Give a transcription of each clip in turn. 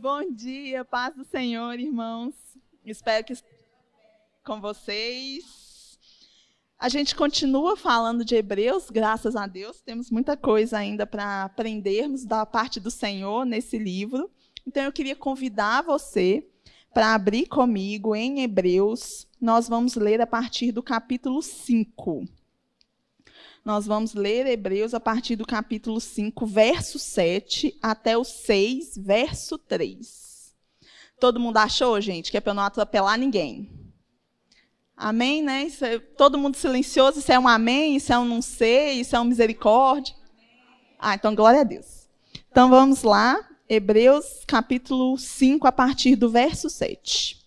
Bom dia, paz do Senhor, irmãos. Espero que com vocês. A gente continua falando de Hebreus, graças a Deus. Temos muita coisa ainda para aprendermos da parte do Senhor nesse livro. Então eu queria convidar você para abrir comigo em Hebreus. Nós vamos ler a partir do capítulo 5. Nós vamos ler Hebreus a partir do capítulo 5, verso 7, até o 6, verso 3. Todo mundo achou, gente, que é para eu não atropelar ninguém? Amém, né? É, todo mundo silencioso, isso é um amém, isso é um não sei, isso é um misericórdia. Ah, então glória a Deus. Então vamos lá, Hebreus capítulo 5, a partir do verso 7.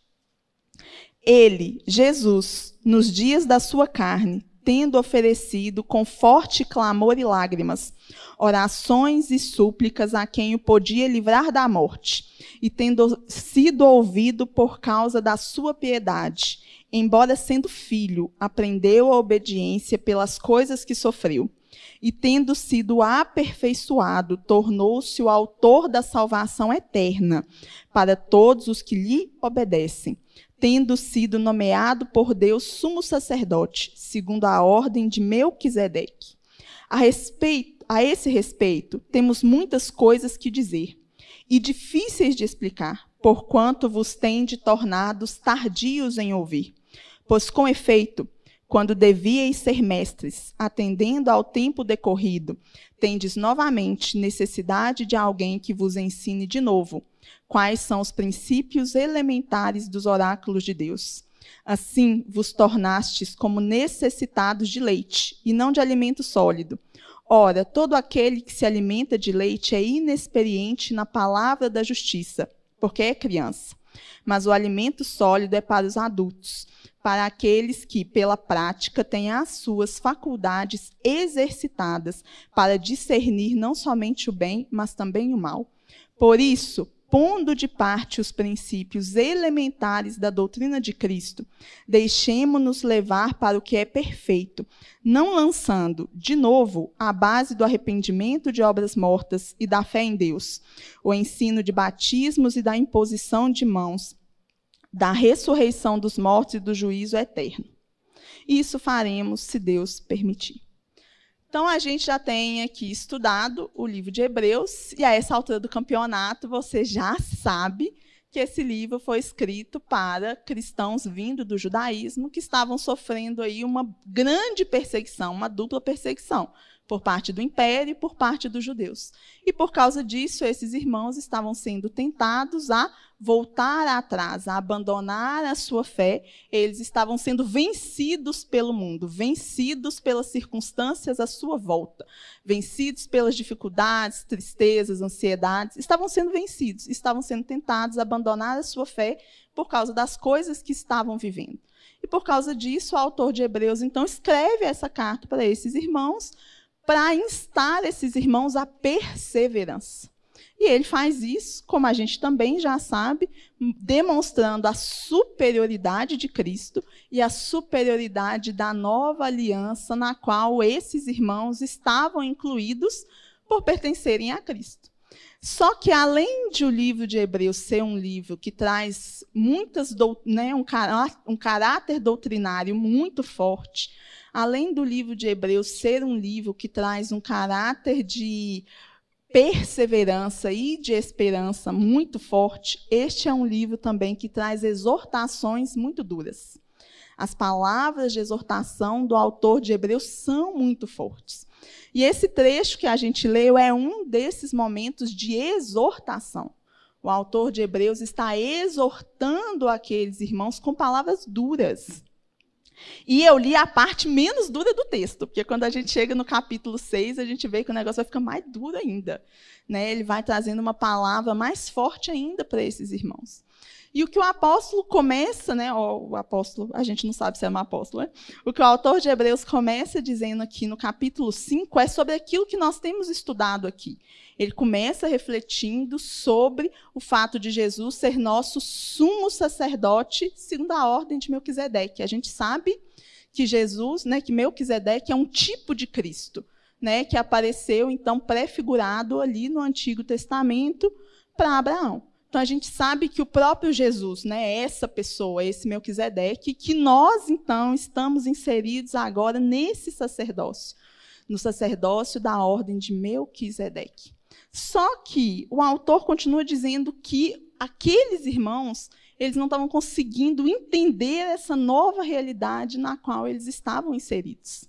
Ele, Jesus, nos dias da sua carne, tendo oferecido com forte clamor e lágrimas, orações e súplicas a quem o podia livrar da morte, e tendo sido ouvido por causa da sua piedade, embora sendo filho, aprendeu a obediência pelas coisas que sofreu. E tendo sido aperfeiçoado, tornou-se o autor da salvação eterna para todos os que lhe obedecem tendo sido nomeado por Deus sumo sacerdote, segundo a ordem de Melquisedeque. A, respeito, a esse respeito, temos muitas coisas que dizer, e difíceis de explicar, porquanto vos tende tornados tardios em ouvir. Pois, com efeito, quando devíeis ser mestres, atendendo ao tempo decorrido, tendes novamente necessidade de alguém que vos ensine de novo quais são os princípios elementares dos oráculos de Deus. Assim vos tornastes como necessitados de leite, e não de alimento sólido. Ora, todo aquele que se alimenta de leite é inexperiente na palavra da justiça, porque é criança. Mas o alimento sólido é para os adultos, para aqueles que, pela prática, têm as suas faculdades exercitadas para discernir não somente o bem, mas também o mal. Por isso, pondo de parte os princípios elementares da doutrina de Cristo, deixemo-nos levar para o que é perfeito, não lançando, de novo, a base do arrependimento de obras mortas e da fé em Deus, o ensino de batismos e da imposição de mãos, da ressurreição dos mortos e do juízo eterno. Isso faremos se Deus permitir. Então, a gente já tem aqui estudado o livro de Hebreus, e a essa altura do campeonato, você já sabe que esse livro foi escrito para cristãos vindo do judaísmo que estavam sofrendo aí uma grande perseguição, uma dupla perseguição por parte do império e por parte dos judeus. E por causa disso, esses irmãos estavam sendo tentados a voltar atrás, a abandonar a sua fé. Eles estavam sendo vencidos pelo mundo, vencidos pelas circunstâncias à sua volta, vencidos pelas dificuldades, tristezas, ansiedades. Estavam sendo vencidos, estavam sendo tentados a abandonar a sua fé por causa das coisas que estavam vivendo. E por causa disso, o autor de Hebreus então escreve essa carta para esses irmãos para instar esses irmãos à perseverança. E ele faz isso, como a gente também já sabe, demonstrando a superioridade de Cristo e a superioridade da nova aliança na qual esses irmãos estavam incluídos por pertencerem a Cristo. Só que, além de o livro de Hebreus ser um livro que traz muitas, né, um, um caráter doutrinário muito forte, além do livro de Hebreus ser um livro que traz um caráter de perseverança e de esperança muito forte, este é um livro também que traz exortações muito duras. As palavras de exortação do autor de Hebreus são muito fortes. E esse trecho que a gente leu é um desses momentos de exortação. O autor de Hebreus está exortando aqueles irmãos com palavras duras. E eu li a parte menos dura do texto, porque quando a gente chega no capítulo 6, a gente vê que o negócio vai ficar mais duro ainda. Né? Ele vai trazendo uma palavra mais forte ainda para esses irmãos. E o que o apóstolo começa, né, o apóstolo, a gente não sabe se é um apóstolo, né? o que o autor de Hebreus começa dizendo aqui no capítulo 5 é sobre aquilo que nós temos estudado aqui. Ele começa refletindo sobre o fato de Jesus ser nosso sumo sacerdote segundo a ordem de Melquisedeque. A gente sabe que Jesus, né, que Melquisedeque é um tipo de Cristo, né, que apareceu então prefigurado ali no Antigo Testamento para Abraão. Então a gente sabe que o próprio Jesus, né, essa pessoa, esse Melquisedeque, que nós então estamos inseridos agora nesse sacerdócio, no sacerdócio da ordem de Melquisedeque. Só que o autor continua dizendo que aqueles irmãos, eles não estavam conseguindo entender essa nova realidade na qual eles estavam inseridos.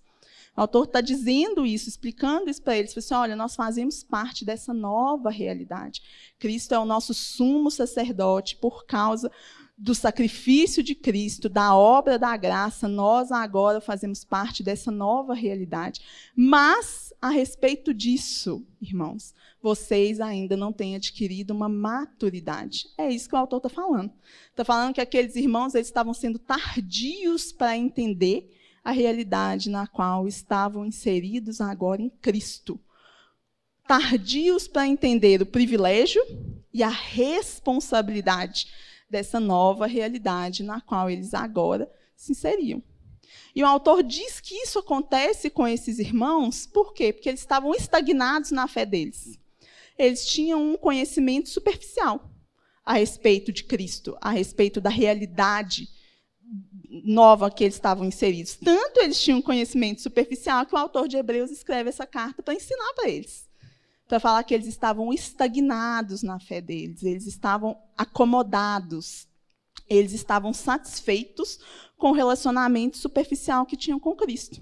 O autor está dizendo isso, explicando isso para eles. Assim, olha, nós fazemos parte dessa nova realidade. Cristo é o nosso sumo sacerdote por causa do sacrifício de Cristo, da obra da graça, nós agora fazemos parte dessa nova realidade. Mas, a respeito disso, irmãos, vocês ainda não têm adquirido uma maturidade. É isso que o autor está falando. Está falando que aqueles irmãos eles estavam sendo tardios para entender a realidade na qual estavam inseridos agora em Cristo. Tardios para entender o privilégio e a responsabilidade dessa nova realidade na qual eles agora se inseriam. E o autor diz que isso acontece com esses irmãos, por quê? Porque eles estavam estagnados na fé deles. Eles tinham um conhecimento superficial a respeito de Cristo, a respeito da realidade nova que eles estavam inseridos. Tanto eles tinham conhecimento superficial que o autor de Hebreus escreve essa carta para ensinar para eles. Para falar que eles estavam estagnados na fé deles, eles estavam acomodados, eles estavam satisfeitos com o relacionamento superficial que tinham com Cristo.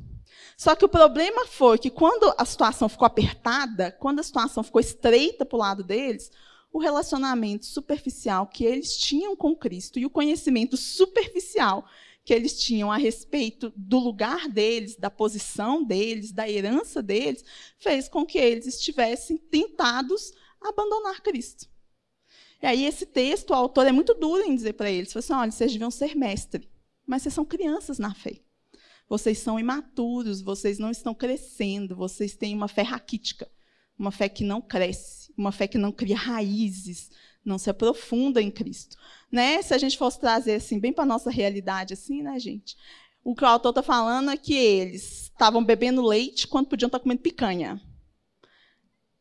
Só que o problema foi que quando a situação ficou apertada, quando a situação ficou estreita para o lado deles, o relacionamento superficial que eles tinham com Cristo e o conhecimento superficial que eles tinham a respeito do lugar deles, da posição deles, da herança deles, fez com que eles estivessem tentados a abandonar Cristo. E aí esse texto, o autor é muito duro em dizer para eles, assim, olha, vocês deviam ser mestre, mas vocês são crianças na fé. Vocês são imaturos, vocês não estão crescendo, vocês têm uma fé raquítica, uma fé que não cresce, uma fé que não cria raízes, não se aprofunda em Cristo. Né? Se a gente fosse trazer assim bem para a nossa realidade, assim, né, gente? O que o autor está falando é que eles estavam bebendo leite quando podiam estar comendo picanha.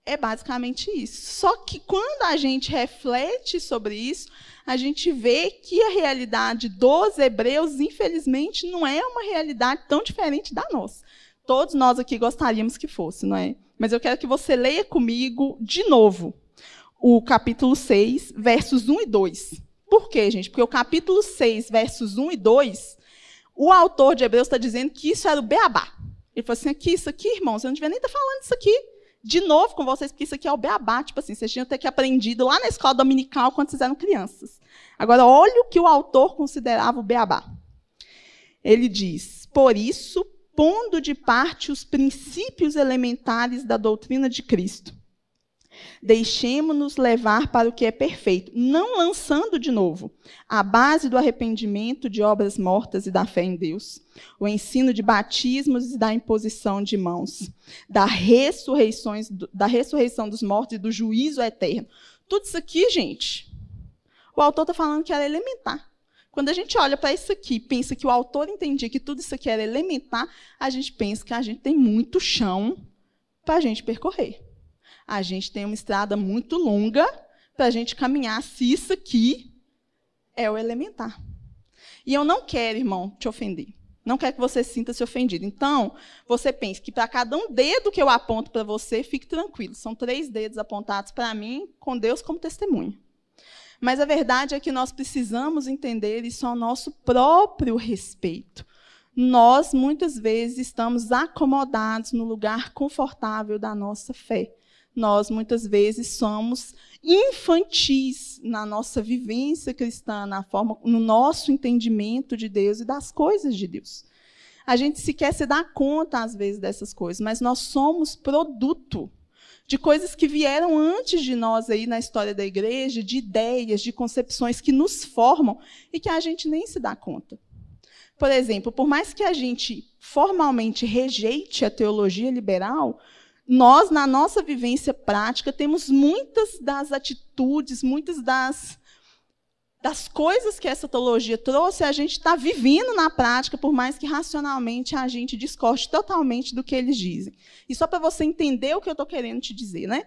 É basicamente isso. Só que quando a gente reflete sobre isso, a gente vê que a realidade dos hebreus, infelizmente, não é uma realidade tão diferente da nossa. Todos nós aqui gostaríamos que fosse, não é? Mas eu quero que você leia comigo de novo o capítulo 6, versos 1 e 2. Por quê, gente? Porque o capítulo 6, versos 1 e 2, o autor de Hebreus está dizendo que isso era o beabá. Ele falou assim: aqui, isso aqui, irmãos, eu não devia nem estar tá falando isso aqui de novo com vocês, porque isso aqui é o beabá. Tipo assim, vocês tinham que ter aprendido lá na escola dominical quando vocês eram crianças. Agora, olha o que o autor considerava o beabá. Ele diz: Por isso, pondo de parte os princípios elementares da doutrina de Cristo Deixemos-nos levar para o que é perfeito, não lançando de novo a base do arrependimento de obras mortas e da fé em Deus, o ensino de batismos e da imposição de mãos, da, ressurreições, da ressurreição dos mortos e do juízo eterno. Tudo isso aqui, gente, o autor está falando que era elementar. Quando a gente olha para isso aqui, pensa que o autor entendia que tudo isso aqui era elementar, a gente pensa que a gente tem muito chão para a gente percorrer a gente tem uma estrada muito longa para a gente caminhar se isso aqui é o elementar. E eu não quero, irmão, te ofender. Não quero que você sinta-se ofendido. Então, você pense que para cada um dedo que eu aponto para você, fique tranquilo. São três dedos apontados para mim, com Deus como testemunha. Mas a verdade é que nós precisamos entender isso ao nosso próprio respeito. Nós, muitas vezes, estamos acomodados no lugar confortável da nossa fé nós muitas vezes somos infantis na nossa vivência cristã, na forma, no nosso entendimento de Deus e das coisas de Deus. A gente sequer se dá conta às vezes dessas coisas, mas nós somos produto de coisas que vieram antes de nós aí na história da igreja, de ideias, de concepções que nos formam e que a gente nem se dá conta. Por exemplo, por mais que a gente formalmente rejeite a teologia liberal, nós, na nossa vivência prática, temos muitas das atitudes, muitas das, das coisas que essa teologia trouxe, a gente está vivendo na prática, por mais que racionalmente a gente discorde totalmente do que eles dizem. E só para você entender o que eu estou querendo te dizer, né?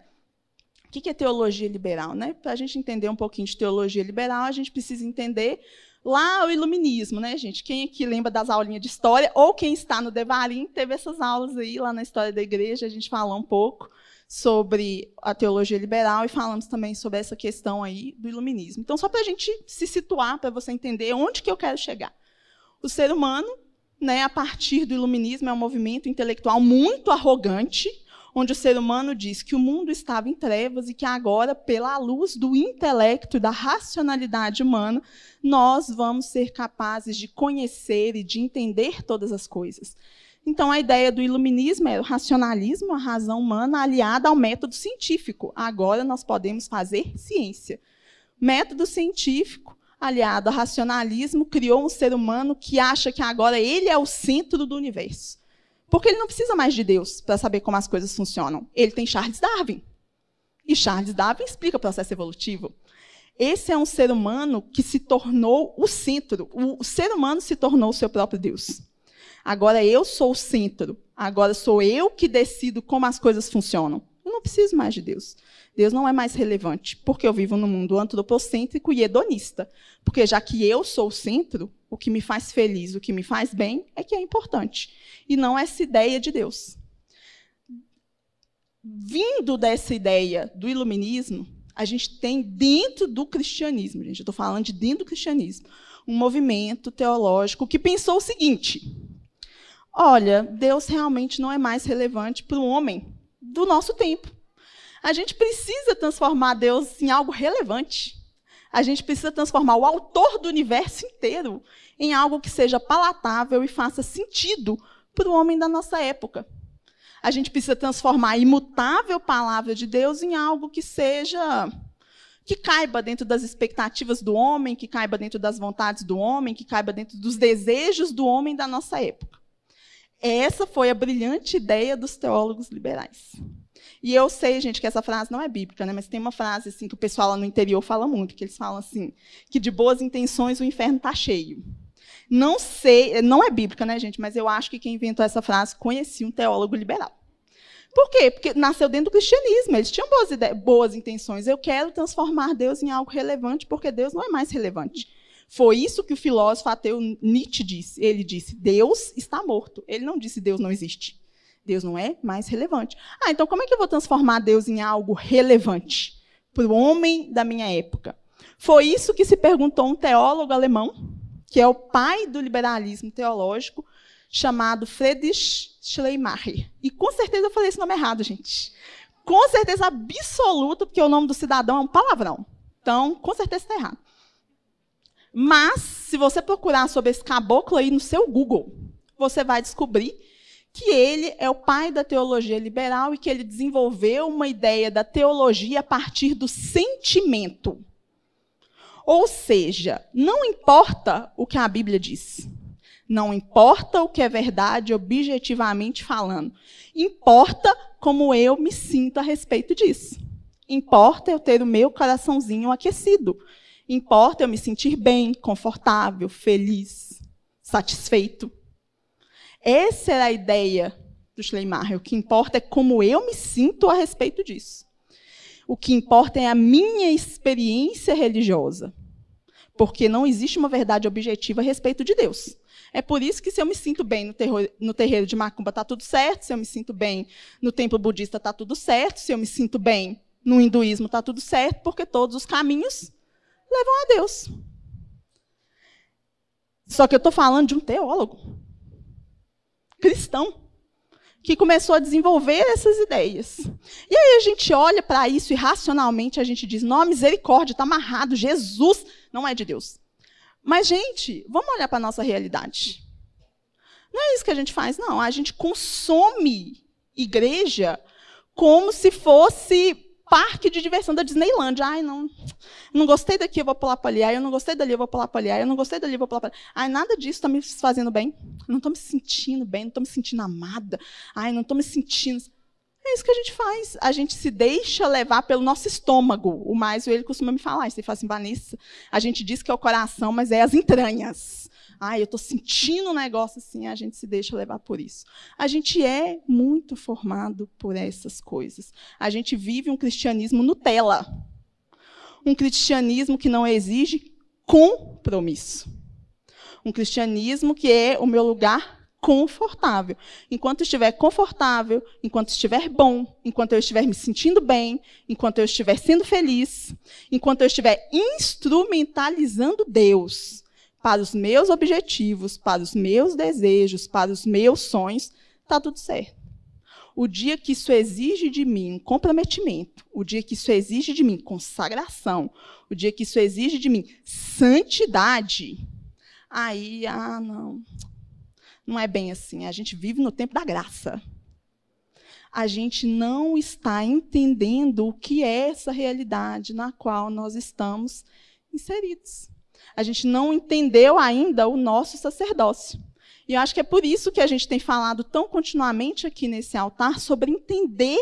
que é teologia liberal? Né? Para a gente entender um pouquinho de teologia liberal, a gente precisa entender lá o iluminismo, né, gente? Quem aqui lembra das aulinhas de história, ou quem está no Devarim, teve essas aulas aí lá na história da igreja, a gente falou um pouco sobre a teologia liberal e falamos também sobre essa questão aí do iluminismo. Então, só para a gente se situar, para você entender onde que eu quero chegar. O ser humano, né, a partir do iluminismo, é um movimento intelectual muito arrogante, onde o ser humano diz que o mundo estava em trevas e que agora, pela luz do intelecto e da racionalidade humana, nós vamos ser capazes de conhecer e de entender todas as coisas. Então, a ideia do iluminismo é o racionalismo, a razão humana aliada ao método científico. Agora nós podemos fazer ciência. Método científico aliado ao racionalismo criou um ser humano que acha que agora ele é o centro do universo. Porque ele não precisa mais de Deus para saber como as coisas funcionam. Ele tem Charles Darwin. E Charles Darwin explica o processo evolutivo. Esse é um ser humano que se tornou o centro. O ser humano se tornou o seu próprio Deus. Agora eu sou o centro. Agora sou eu que decido como as coisas funcionam. Eu não preciso mais de Deus. Deus não é mais relevante, porque eu vivo num mundo antropocêntrico e hedonista. Porque já que eu sou o centro, o que me faz feliz, o que me faz bem, é que é importante. E não essa ideia de Deus. Vindo dessa ideia do iluminismo, a gente tem dentro do cristianismo, gente, eu estou falando de dentro do cristianismo, um movimento teológico que pensou o seguinte: olha, Deus realmente não é mais relevante para o homem do nosso tempo. A gente precisa transformar Deus em algo relevante. A gente precisa transformar o autor do universo inteiro em algo que seja palatável e faça sentido para o homem da nossa época. A gente precisa transformar a imutável palavra de Deus em algo que seja que caiba dentro das expectativas do homem, que caiba dentro das vontades do homem, que caiba dentro dos desejos do homem da nossa época. Essa foi a brilhante ideia dos teólogos liberais. E eu sei, gente, que essa frase não é bíblica, né? mas tem uma frase assim que o pessoal lá no interior fala muito, que eles falam assim, que de boas intenções o inferno está cheio. Não sei, não é bíblica, né, gente? Mas eu acho que quem inventou essa frase conhecia um teólogo liberal. Por quê? Porque nasceu dentro do cristianismo, eles tinham boas, boas intenções. Eu quero transformar Deus em algo relevante, porque Deus não é mais relevante. Foi isso que o filósofo ateu Nietzsche disse. Ele disse: Deus está morto. Ele não disse Deus não existe. Deus não é mais relevante. Ah, então como é que eu vou transformar Deus em algo relevante para o homem da minha época? Foi isso que se perguntou um teólogo alemão, que é o pai do liberalismo teológico, chamado Friedrich Schleiermacher. E com certeza eu falei esse nome errado, gente. Com certeza absoluta, porque o nome do cidadão é um palavrão. Então, com certeza está errado. Mas, se você procurar sobre esse caboclo aí no seu Google, você vai descobrir que ele é o pai da teologia liberal e que ele desenvolveu uma ideia da teologia a partir do sentimento. Ou seja, não importa o que a Bíblia diz. Não importa o que é verdade objetivamente falando. Importa como eu me sinto a respeito disso. Importa eu ter o meu coraçãozinho aquecido. Importa eu me sentir bem, confortável, feliz, satisfeito. Essa era a ideia do Schleiermacher. O que importa é como eu me sinto a respeito disso. O que importa é a minha experiência religiosa. Porque não existe uma verdade objetiva a respeito de Deus. É por isso que se eu me sinto bem no, terror, no terreiro de Macumba, está tudo certo. Se eu me sinto bem no templo budista, está tudo certo. Se eu me sinto bem no hinduísmo, está tudo certo, porque todos os caminhos levam a Deus. Só que eu estou falando de um teólogo cristão que começou a desenvolver essas ideias. E aí a gente olha para isso e racionalmente a gente diz: não, misericórdia, está amarrado, Jesus não é de Deus. Mas, gente, vamos olhar para a nossa realidade. Não é isso que a gente faz, não. A gente consome igreja como se fosse parque de diversão da Disneyland. Ai, não, não gostei daqui, eu vou pular para ali. Ai, eu não gostei dali, eu vou pular para ali. Ai, eu não gostei dali, eu vou pular para ali. Ai, nada disso está me fazendo bem. Não estou me sentindo bem, não estou me sentindo amada. Ai, não estou me sentindo. É isso que a gente faz. A gente se deixa levar pelo nosso estômago. O mais ele costuma me falar. Ele fala assim, Vanessa, a gente diz que é o coração, mas é as entranhas. Ai, eu estou sentindo um negócio assim, a gente se deixa levar por isso. A gente é muito formado por essas coisas. A gente vive um cristianismo Nutella. Um cristianismo que não exige compromisso. Um cristianismo que é o meu lugar confortável. Enquanto estiver confortável, enquanto estiver bom, enquanto eu estiver me sentindo bem, enquanto eu estiver sendo feliz, enquanto eu estiver instrumentalizando Deus para os meus objetivos, para os meus desejos, para os meus sonhos, está tudo certo. O dia que isso exige de mim um comprometimento, o dia que isso exige de mim consagração, o dia que isso exige de mim santidade, aí, ah, não, não é bem assim. A gente vive no tempo da graça. A gente não está entendendo o que é essa realidade na qual nós estamos inseridos. A gente não entendeu ainda o nosso sacerdócio. E eu acho que é por isso que a gente tem falado tão continuamente aqui nesse altar sobre entender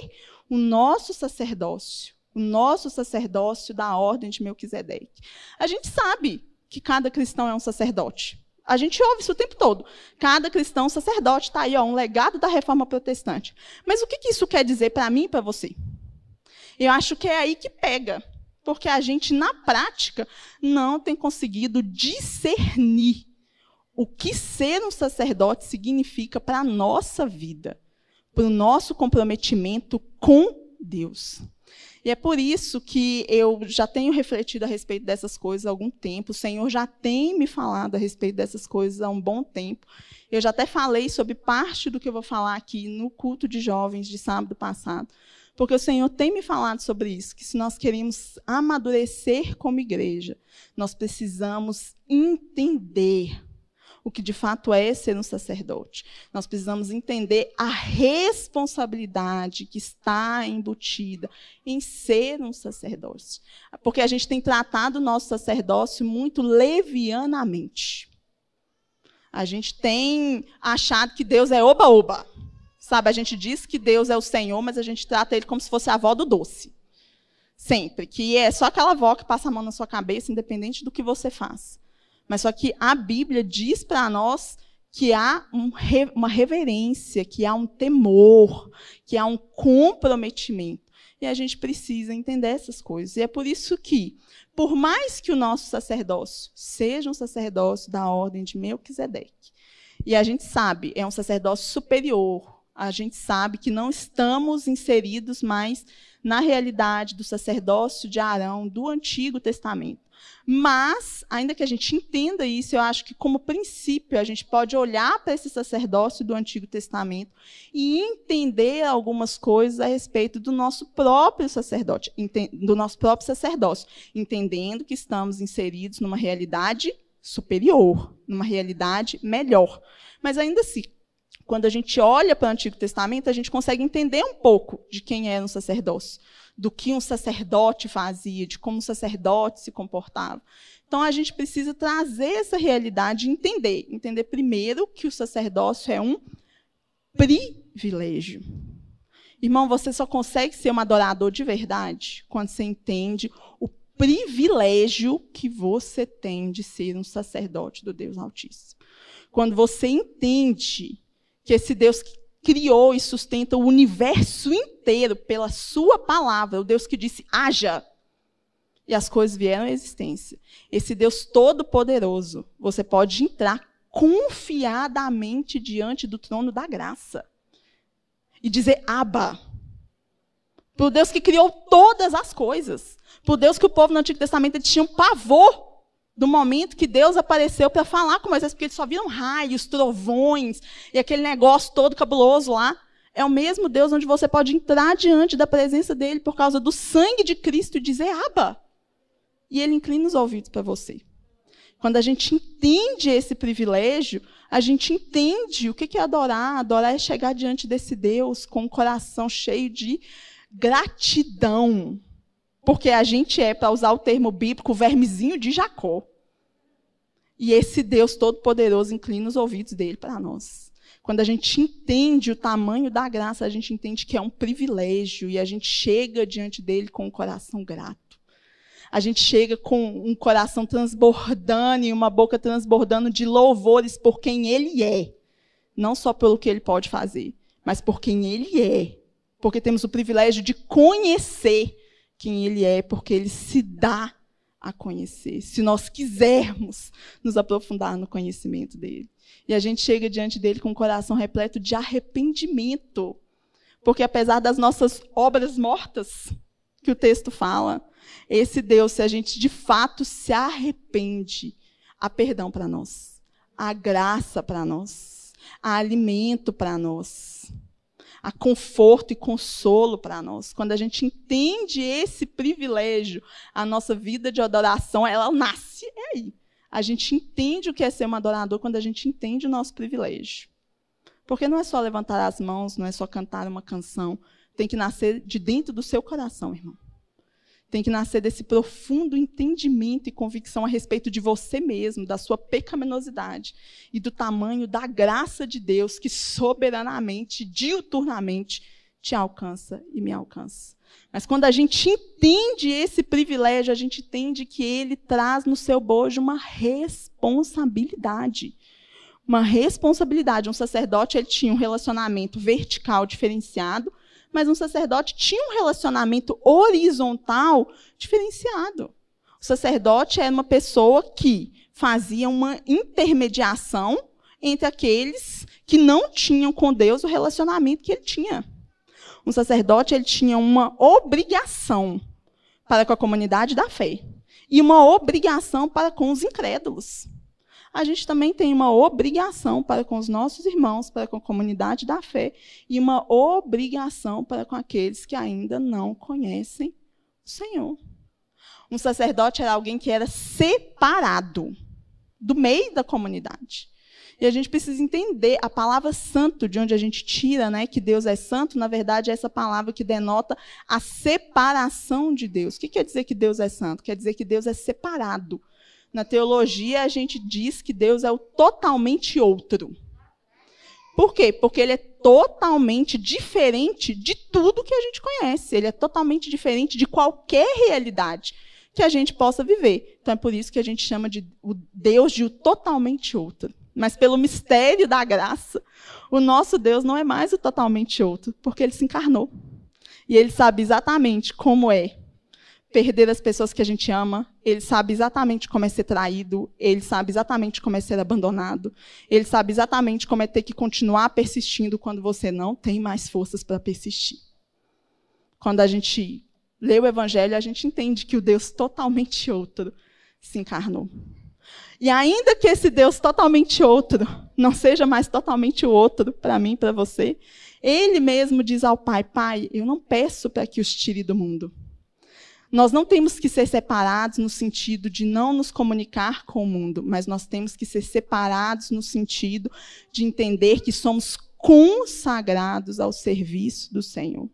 o nosso sacerdócio, o nosso sacerdócio da ordem de Melquisedeque. A gente sabe que cada cristão é um sacerdote. A gente ouve isso o tempo todo. Cada cristão sacerdote está aí, ó, um legado da reforma protestante. Mas o que, que isso quer dizer para mim e para você? Eu acho que é aí que pega. Porque a gente, na prática, não tem conseguido discernir o que ser um sacerdote significa para a nossa vida, para o nosso comprometimento com Deus. E é por isso que eu já tenho refletido a respeito dessas coisas há algum tempo. O Senhor já tem me falado a respeito dessas coisas há um bom tempo. Eu já até falei sobre parte do que eu vou falar aqui no culto de jovens de sábado passado. Porque o Senhor tem me falado sobre isso, que se nós queremos amadurecer como igreja, nós precisamos entender o que de fato é ser um sacerdote. Nós precisamos entender a responsabilidade que está embutida em ser um sacerdote. Porque a gente tem tratado o nosso sacerdócio muito levianamente. A gente tem achado que Deus é oba-oba. Sabe, a gente diz que Deus é o Senhor, mas a gente trata ele como se fosse a avó do doce. Sempre. Que é só aquela avó que passa a mão na sua cabeça, independente do que você faz. Mas só que a Bíblia diz para nós que há um, uma reverência, que há um temor, que há um comprometimento. E a gente precisa entender essas coisas. E é por isso que, por mais que o nosso sacerdócio seja um sacerdócio da ordem de Melquisedeque, e a gente sabe, é um sacerdócio superior, a gente sabe que não estamos inseridos mais na realidade do sacerdócio de Arão do Antigo Testamento. Mas, ainda que a gente entenda isso, eu acho que, como princípio, a gente pode olhar para esse sacerdócio do Antigo Testamento e entender algumas coisas a respeito do nosso próprio sacerdote, do nosso próprio sacerdócio, entendendo que estamos inseridos numa realidade superior, numa realidade melhor. Mas ainda assim, quando a gente olha para o Antigo Testamento, a gente consegue entender um pouco de quem era um sacerdócio do que um sacerdote fazia, de como um sacerdote se comportava. Então a gente precisa trazer essa realidade e entender. Entender primeiro que o sacerdócio é um privilégio. Irmão, você só consegue ser um adorador de verdade quando você entende o privilégio que você tem de ser um sacerdote do Deus Altíssimo. Quando você entende que esse Deus criou e sustenta o universo inteiro pela sua palavra, o Deus que disse haja, e as coisas vieram à existência. Esse Deus todo-poderoso, você pode entrar confiadamente diante do trono da graça e dizer Abba. Para o Deus que criou todas as coisas. Para o Deus que o povo no Antigo Testamento tinha um pavor do momento que Deus apareceu para falar com Moisés, porque eles só viram raios, trovões e aquele negócio todo cabuloso lá. É o mesmo Deus onde você pode entrar diante da presença dele por causa do sangue de Cristo e dizer Aba. E ele inclina os ouvidos para você. Quando a gente entende esse privilégio, a gente entende o que é adorar. Adorar é chegar diante desse Deus com o coração cheio de gratidão. Porque a gente é, para usar o termo bíblico, o vermezinho de Jacó. E esse Deus Todo-Poderoso inclina os ouvidos dele para nós. Quando a gente entende o tamanho da graça, a gente entende que é um privilégio e a gente chega diante dele com o um coração grato. A gente chega com um coração transbordando e uma boca transbordando de louvores por quem ele é. Não só pelo que ele pode fazer, mas por quem ele é. Porque temos o privilégio de conhecer quem ele é, porque ele se dá a conhecer, se nós quisermos nos aprofundar no conhecimento dele. E a gente chega diante dele com o coração repleto de arrependimento. Porque apesar das nossas obras mortas, que o texto fala, esse Deus, se a gente de fato se arrepende, há perdão para nós, há graça para nós, há alimento para nós, há conforto e consolo para nós. Quando a gente entende esse privilégio, a nossa vida de adoração, ela nasce aí. A gente entende o que é ser um adorador quando a gente entende o nosso privilégio. Porque não é só levantar as mãos, não é só cantar uma canção. Tem que nascer de dentro do seu coração, irmão. Tem que nascer desse profundo entendimento e convicção a respeito de você mesmo, da sua pecaminosidade e do tamanho da graça de Deus que soberanamente, diuturnamente, te alcança e me alcança. Mas quando a gente entende esse privilégio, a gente entende que ele traz no seu bojo uma responsabilidade. Uma responsabilidade. Um sacerdote ele tinha um relacionamento vertical diferenciado, mas um sacerdote tinha um relacionamento horizontal diferenciado. O sacerdote era uma pessoa que fazia uma intermediação entre aqueles que não tinham com Deus o relacionamento que ele tinha um sacerdote ele tinha uma obrigação para com a comunidade da fé e uma obrigação para com os incrédulos. A gente também tem uma obrigação para com os nossos irmãos, para com a comunidade da fé, e uma obrigação para com aqueles que ainda não conhecem o Senhor. Um sacerdote era alguém que era separado do meio da comunidade. E a gente precisa entender a palavra santo, de onde a gente tira, né, que Deus é santo, na verdade é essa palavra que denota a separação de Deus. O que quer dizer que Deus é santo? Quer dizer que Deus é separado. Na teologia, a gente diz que Deus é o totalmente outro. Por quê? Porque ele é totalmente diferente de tudo que a gente conhece. Ele é totalmente diferente de qualquer realidade que a gente possa viver. Então é por isso que a gente chama de o Deus de o totalmente outro mas pelo mistério da graça, o nosso Deus não é mais o totalmente outro, porque ele se encarnou. E ele sabe exatamente como é perder as pessoas que a gente ama, ele sabe exatamente como é ser traído, ele sabe exatamente como é ser abandonado, ele sabe exatamente como é ter que continuar persistindo quando você não tem mais forças para persistir. Quando a gente lê o evangelho, a gente entende que o Deus totalmente outro se encarnou. E ainda que esse Deus totalmente outro não seja mais totalmente outro para mim, para você, ele mesmo diz ao Pai: Pai, eu não peço para que os tire do mundo. Nós não temos que ser separados no sentido de não nos comunicar com o mundo, mas nós temos que ser separados no sentido de entender que somos consagrados ao serviço do Senhor.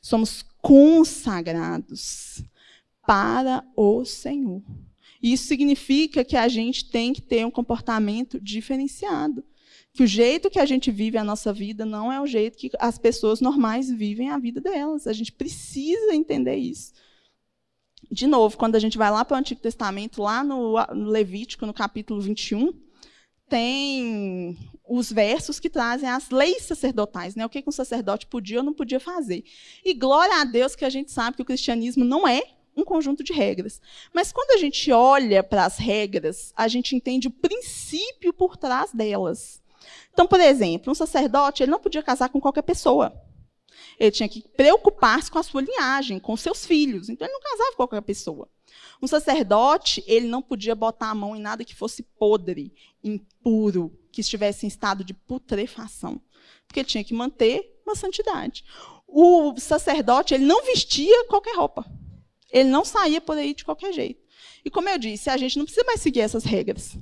Somos consagrados para o Senhor. Isso significa que a gente tem que ter um comportamento diferenciado. Que o jeito que a gente vive a nossa vida não é o jeito que as pessoas normais vivem a vida delas. A gente precisa entender isso. De novo, quando a gente vai lá para o Antigo Testamento, lá no Levítico, no capítulo 21, tem os versos que trazem as leis sacerdotais, né? O que um sacerdote podia ou não podia fazer. E glória a Deus que a gente sabe que o cristianismo não é um conjunto de regras. Mas quando a gente olha para as regras, a gente entende o princípio por trás delas. Então, por exemplo, um sacerdote ele não podia casar com qualquer pessoa. Ele tinha que preocupar-se com a sua linhagem, com seus filhos. Então, ele não casava com qualquer pessoa. Um sacerdote, ele não podia botar a mão em nada que fosse podre, impuro, que estivesse em estado de putrefação. Porque ele tinha que manter uma santidade. O sacerdote, ele não vestia qualquer roupa. Ele não saía por aí de qualquer jeito. E como eu disse, a gente não precisa mais seguir essas regras,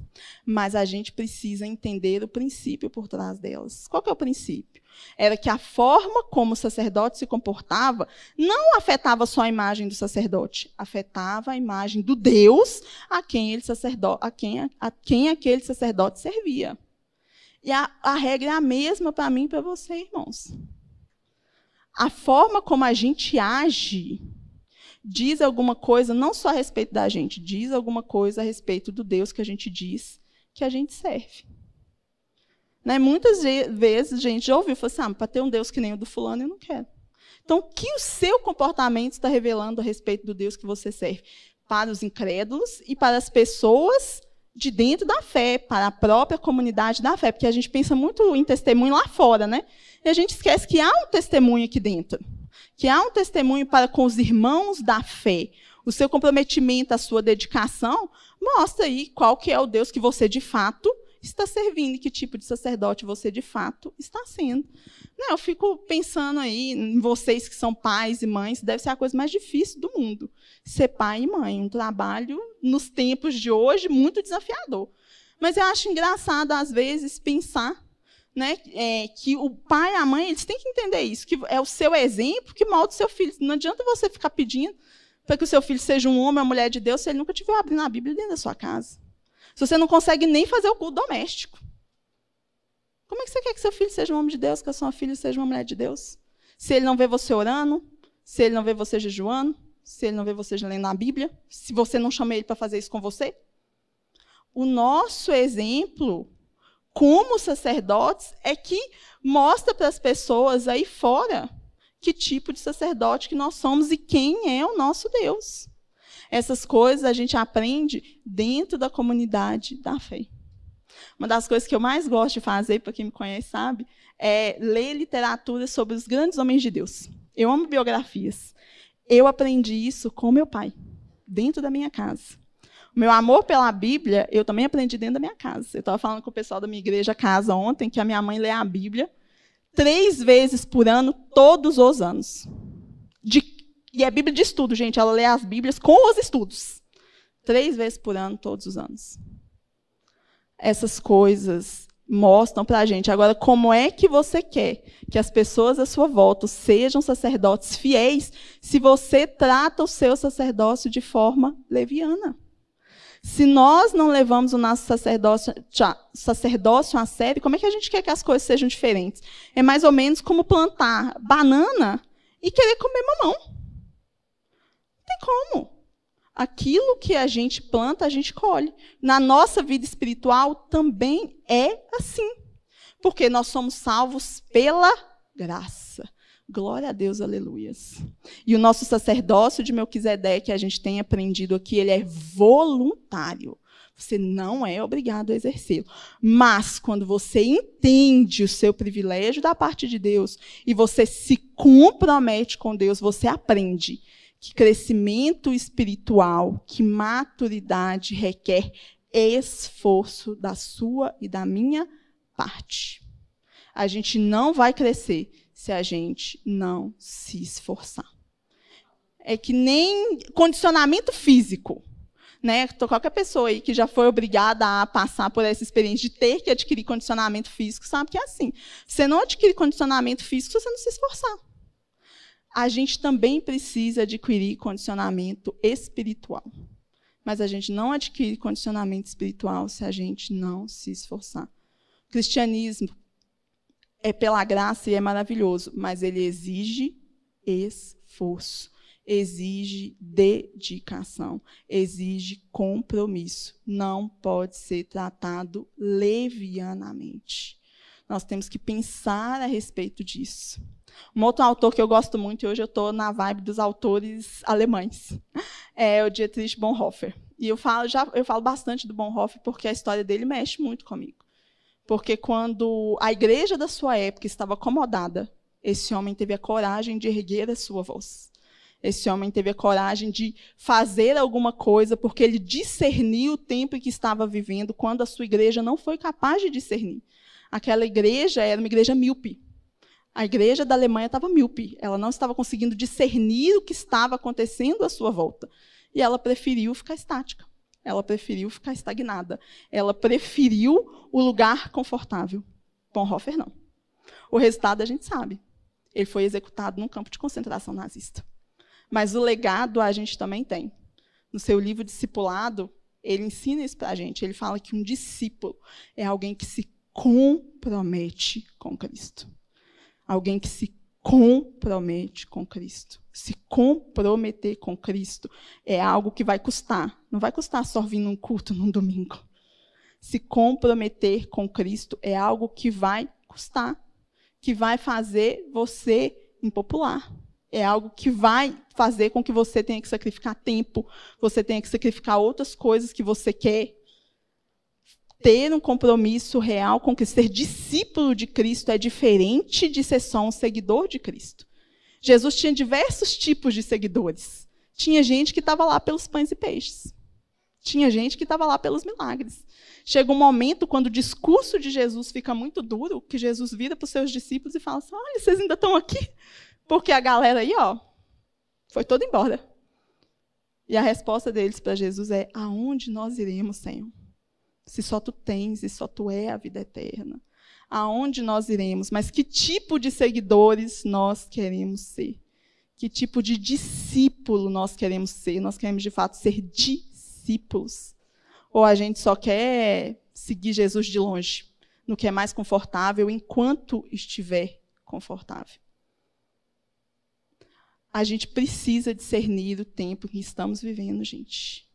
mas a gente precisa entender o princípio por trás delas. Qual é o princípio? Era que a forma como o sacerdote se comportava não afetava só a imagem do sacerdote, afetava a imagem do Deus a quem, ele a quem, a quem aquele sacerdote servia. E a, a regra é a mesma para mim e para você, irmãos. A forma como a gente age diz alguma coisa, não só a respeito da gente, diz alguma coisa a respeito do Deus que a gente diz que a gente serve. Né? Muitas vezes a gente já ouviu, falou assim, ah, para ter um Deus que nem o do fulano, eu não quero. Então, o que o seu comportamento está revelando a respeito do Deus que você serve? Para os incrédulos e para as pessoas de dentro da fé, para a própria comunidade da fé, porque a gente pensa muito em testemunho lá fora, né? E a gente esquece que há um testemunho aqui dentro, que há um testemunho para com os irmãos da fé. O seu comprometimento, a sua dedicação, mostra aí qual que é o Deus que você de fato está servindo que tipo de sacerdote você de fato está sendo. Não, eu fico pensando aí em vocês que são pais e mães, deve ser a coisa mais difícil do mundo. Ser pai e mãe, um trabalho nos tempos de hoje muito desafiador. Mas eu acho engraçado às vezes pensar né, é, que o pai e a mãe eles têm que entender isso, que é o seu exemplo que molda o seu filho. Não adianta você ficar pedindo para que o seu filho seja um homem ou mulher de Deus se ele nunca tiver abrindo a Bíblia dentro da sua casa. Se você não consegue nem fazer o culto doméstico. Como é que você quer que seu filho seja um homem de Deus, que a sua filha seja uma mulher de Deus? Se ele não vê você orando, se ele não vê você jejuando, se ele não vê você lendo a Bíblia, se você não chama ele para fazer isso com você? O nosso exemplo como sacerdotes é que mostra para as pessoas aí fora que tipo de sacerdote que nós somos e quem é o nosso Deus. Essas coisas a gente aprende dentro da comunidade da fé. Uma das coisas que eu mais gosto de fazer, para quem me conhece sabe, é ler literatura sobre os grandes homens de Deus. Eu amo biografias. Eu aprendi isso com meu pai, dentro da minha casa. Meu amor pela Bíblia, eu também aprendi dentro da minha casa. Eu estava falando com o pessoal da minha igreja casa ontem que a minha mãe lê a Bíblia três vezes por ano, todos os anos. De e é Bíblia de estudo, gente. Ela lê as Bíblias com os estudos. Três vezes por ano, todos os anos. Essas coisas mostram para a gente. Agora, como é que você quer que as pessoas à sua volta sejam sacerdotes fiéis se você trata o seu sacerdócio de forma leviana? Se nós não levamos o nosso sacerdócio, sacerdócio a sério, como é que a gente quer que as coisas sejam diferentes? É mais ou menos como plantar banana e querer comer mamão tem como. Aquilo que a gente planta, a gente colhe. Na nossa vida espiritual também é assim. Porque nós somos salvos pela graça. Glória a Deus, aleluias. E o nosso sacerdócio de Melquisedeque, a gente tem aprendido aqui, ele é voluntário. Você não é obrigado a exercê-lo. Mas, quando você entende o seu privilégio da parte de Deus e você se compromete com Deus, você aprende que crescimento espiritual, que maturidade requer esforço da sua e da minha parte. A gente não vai crescer se a gente não se esforçar. É que nem condicionamento físico. Né? Qualquer pessoa aí que já foi obrigada a passar por essa experiência de ter que adquirir condicionamento físico sabe que é assim. Você não adquire condicionamento físico se você não se esforçar a gente também precisa adquirir condicionamento espiritual. Mas a gente não adquire condicionamento espiritual se a gente não se esforçar. O cristianismo é pela graça e é maravilhoso, mas ele exige esforço, exige dedicação, exige compromisso. Não pode ser tratado levianamente. Nós temos que pensar a respeito disso. Um outro autor que eu gosto muito, e hoje eu estou na vibe dos autores alemães, é o Dietrich Bonhoeffer. E eu falo, já, eu falo bastante do Bonhoeffer porque a história dele mexe muito comigo. Porque quando a igreja da sua época estava acomodada, esse homem teve a coragem de erguer a sua voz. Esse homem teve a coragem de fazer alguma coisa, porque ele discerniu o tempo em que estava vivendo, quando a sua igreja não foi capaz de discernir. Aquela igreja era uma igreja míope. A igreja da Alemanha estava míope, ela não estava conseguindo discernir o que estava acontecendo à sua volta. E ela preferiu ficar estática. Ela preferiu ficar estagnada. Ela preferiu o lugar confortável. Bonhoeffer não. O resultado a gente sabe. Ele foi executado num campo de concentração nazista. Mas o legado a gente também tem. No seu livro Discipulado, ele ensina isso para a gente. Ele fala que um discípulo é alguém que se compromete com Cristo. Alguém que se compromete com Cristo. Se comprometer com Cristo é algo que vai custar. Não vai custar só vir num culto num domingo. Se comprometer com Cristo é algo que vai custar, que vai fazer você impopular. É algo que vai fazer com que você tenha que sacrificar tempo, você tenha que sacrificar outras coisas que você quer. Ter um compromisso real com que ser discípulo de Cristo é diferente de ser só um seguidor de Cristo. Jesus tinha diversos tipos de seguidores. Tinha gente que estava lá pelos pães e peixes. Tinha gente que estava lá pelos milagres. Chega um momento quando o discurso de Jesus fica muito duro, que Jesus vira para os seus discípulos e fala assim: Olha, vocês ainda estão aqui? Porque a galera aí, ó, foi toda embora. E a resposta deles para Jesus é: Aonde nós iremos, Senhor? Se só tu tens e só tu é a vida eterna. Aonde nós iremos? Mas que tipo de seguidores nós queremos ser? Que tipo de discípulo nós queremos ser? Nós queremos, de fato, ser discípulos. Ou a gente só quer seguir Jesus de longe, no que é mais confortável, enquanto estiver confortável a gente precisa discernir o tempo que estamos vivendo, gente.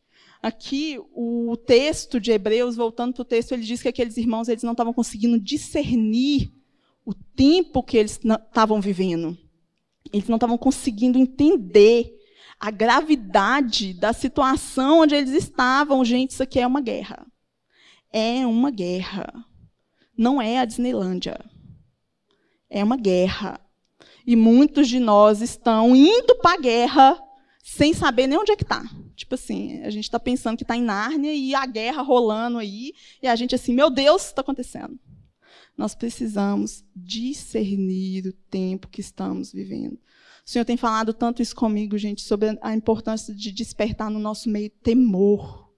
Aqui, o texto de Hebreus, voltando para o texto, ele diz que aqueles irmãos eles não estavam conseguindo discernir o tempo que eles estavam vivendo. Eles não estavam conseguindo entender a gravidade da situação onde eles estavam. Gente, isso aqui é uma guerra. É uma guerra. Não é a Disneylândia. É uma guerra. E muitos de nós estão indo para a guerra sem saber nem onde é que está. Tipo assim, a gente está pensando que está em Nárnia e a guerra rolando aí, e a gente assim, meu Deus, está acontecendo? Nós precisamos discernir o tempo que estamos vivendo. O Senhor tem falado tanto isso comigo, gente, sobre a importância de despertar no nosso meio temor,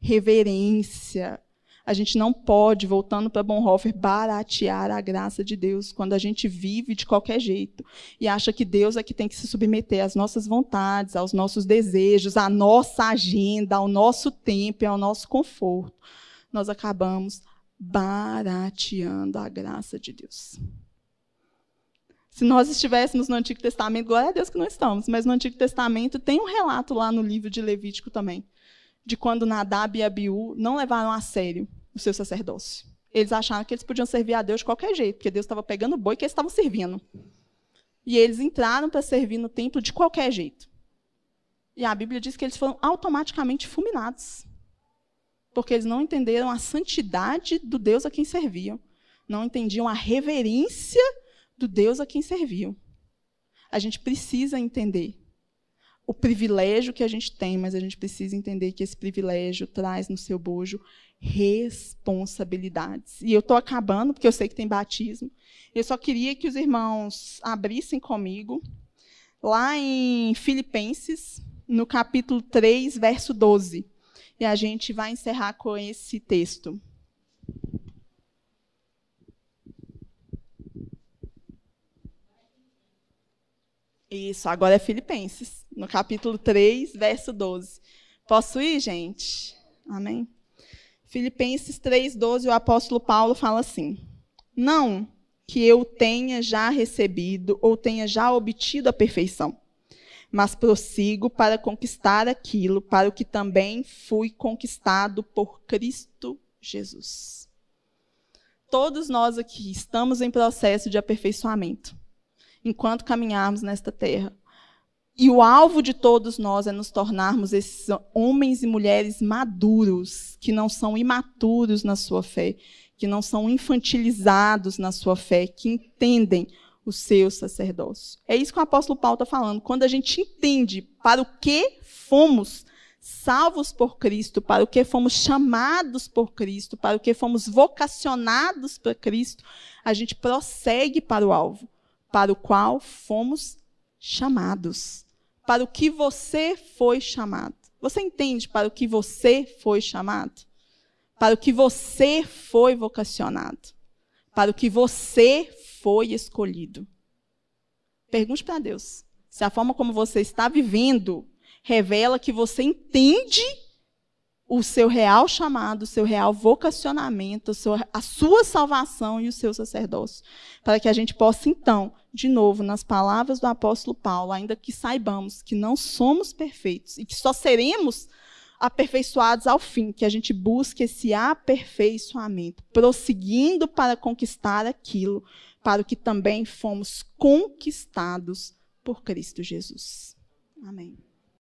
reverência, a gente não pode, voltando para Bonhoeffer, baratear a graça de Deus quando a gente vive de qualquer jeito e acha que Deus é que tem que se submeter às nossas vontades, aos nossos desejos, à nossa agenda, ao nosso tempo e ao nosso conforto. Nós acabamos barateando a graça de Deus. Se nós estivéssemos no Antigo Testamento, glória a Deus que não estamos, mas no Antigo Testamento tem um relato lá no livro de Levítico também, de quando Nadab e Abiú não levaram a sério o seu sacerdócio. Eles acharam que eles podiam servir a Deus de qualquer jeito, porque Deus estava pegando o boi que eles estavam servindo. E eles entraram para servir no templo de qualquer jeito. E a Bíblia diz que eles foram automaticamente fulminados. Porque eles não entenderam a santidade do Deus a quem serviam. Não entendiam a reverência do Deus a quem serviam. A gente precisa entender o privilégio que a gente tem, mas a gente precisa entender que esse privilégio traz no seu bojo responsabilidades. E eu estou acabando, porque eu sei que tem batismo. Eu só queria que os irmãos abrissem comigo, lá em Filipenses, no capítulo 3, verso 12. E a gente vai encerrar com esse texto. Isso, agora é Filipenses, no capítulo 3, verso 12. Posso ir, gente? Amém? Filipenses 3,12, o apóstolo Paulo fala assim: Não que eu tenha já recebido ou tenha já obtido a perfeição, mas prossigo para conquistar aquilo para o que também fui conquistado por Cristo Jesus. Todos nós aqui estamos em processo de aperfeiçoamento enquanto caminharmos nesta terra. E o alvo de todos nós é nos tornarmos esses homens e mulheres maduros, que não são imaturos na sua fé, que não são infantilizados na sua fé, que entendem o seu sacerdócio. É isso que o apóstolo Paulo está falando. Quando a gente entende para o que fomos salvos por Cristo, para o que fomos chamados por Cristo, para o que fomos vocacionados por Cristo, a gente prossegue para o alvo, para o qual fomos chamados. Para o que você foi chamado. Você entende para o que você foi chamado? Para o que você foi vocacionado? Para o que você foi escolhido? Pergunte para Deus se a forma como você está vivendo revela que você entende o seu real chamado, o seu real vocacionamento, a sua salvação e o seu sacerdócio. Para que a gente possa, então, de novo, nas palavras do apóstolo Paulo, ainda que saibamos que não somos perfeitos e que só seremos aperfeiçoados ao fim, que a gente busque esse aperfeiçoamento, prosseguindo para conquistar aquilo para o que também fomos conquistados por Cristo Jesus. Amém.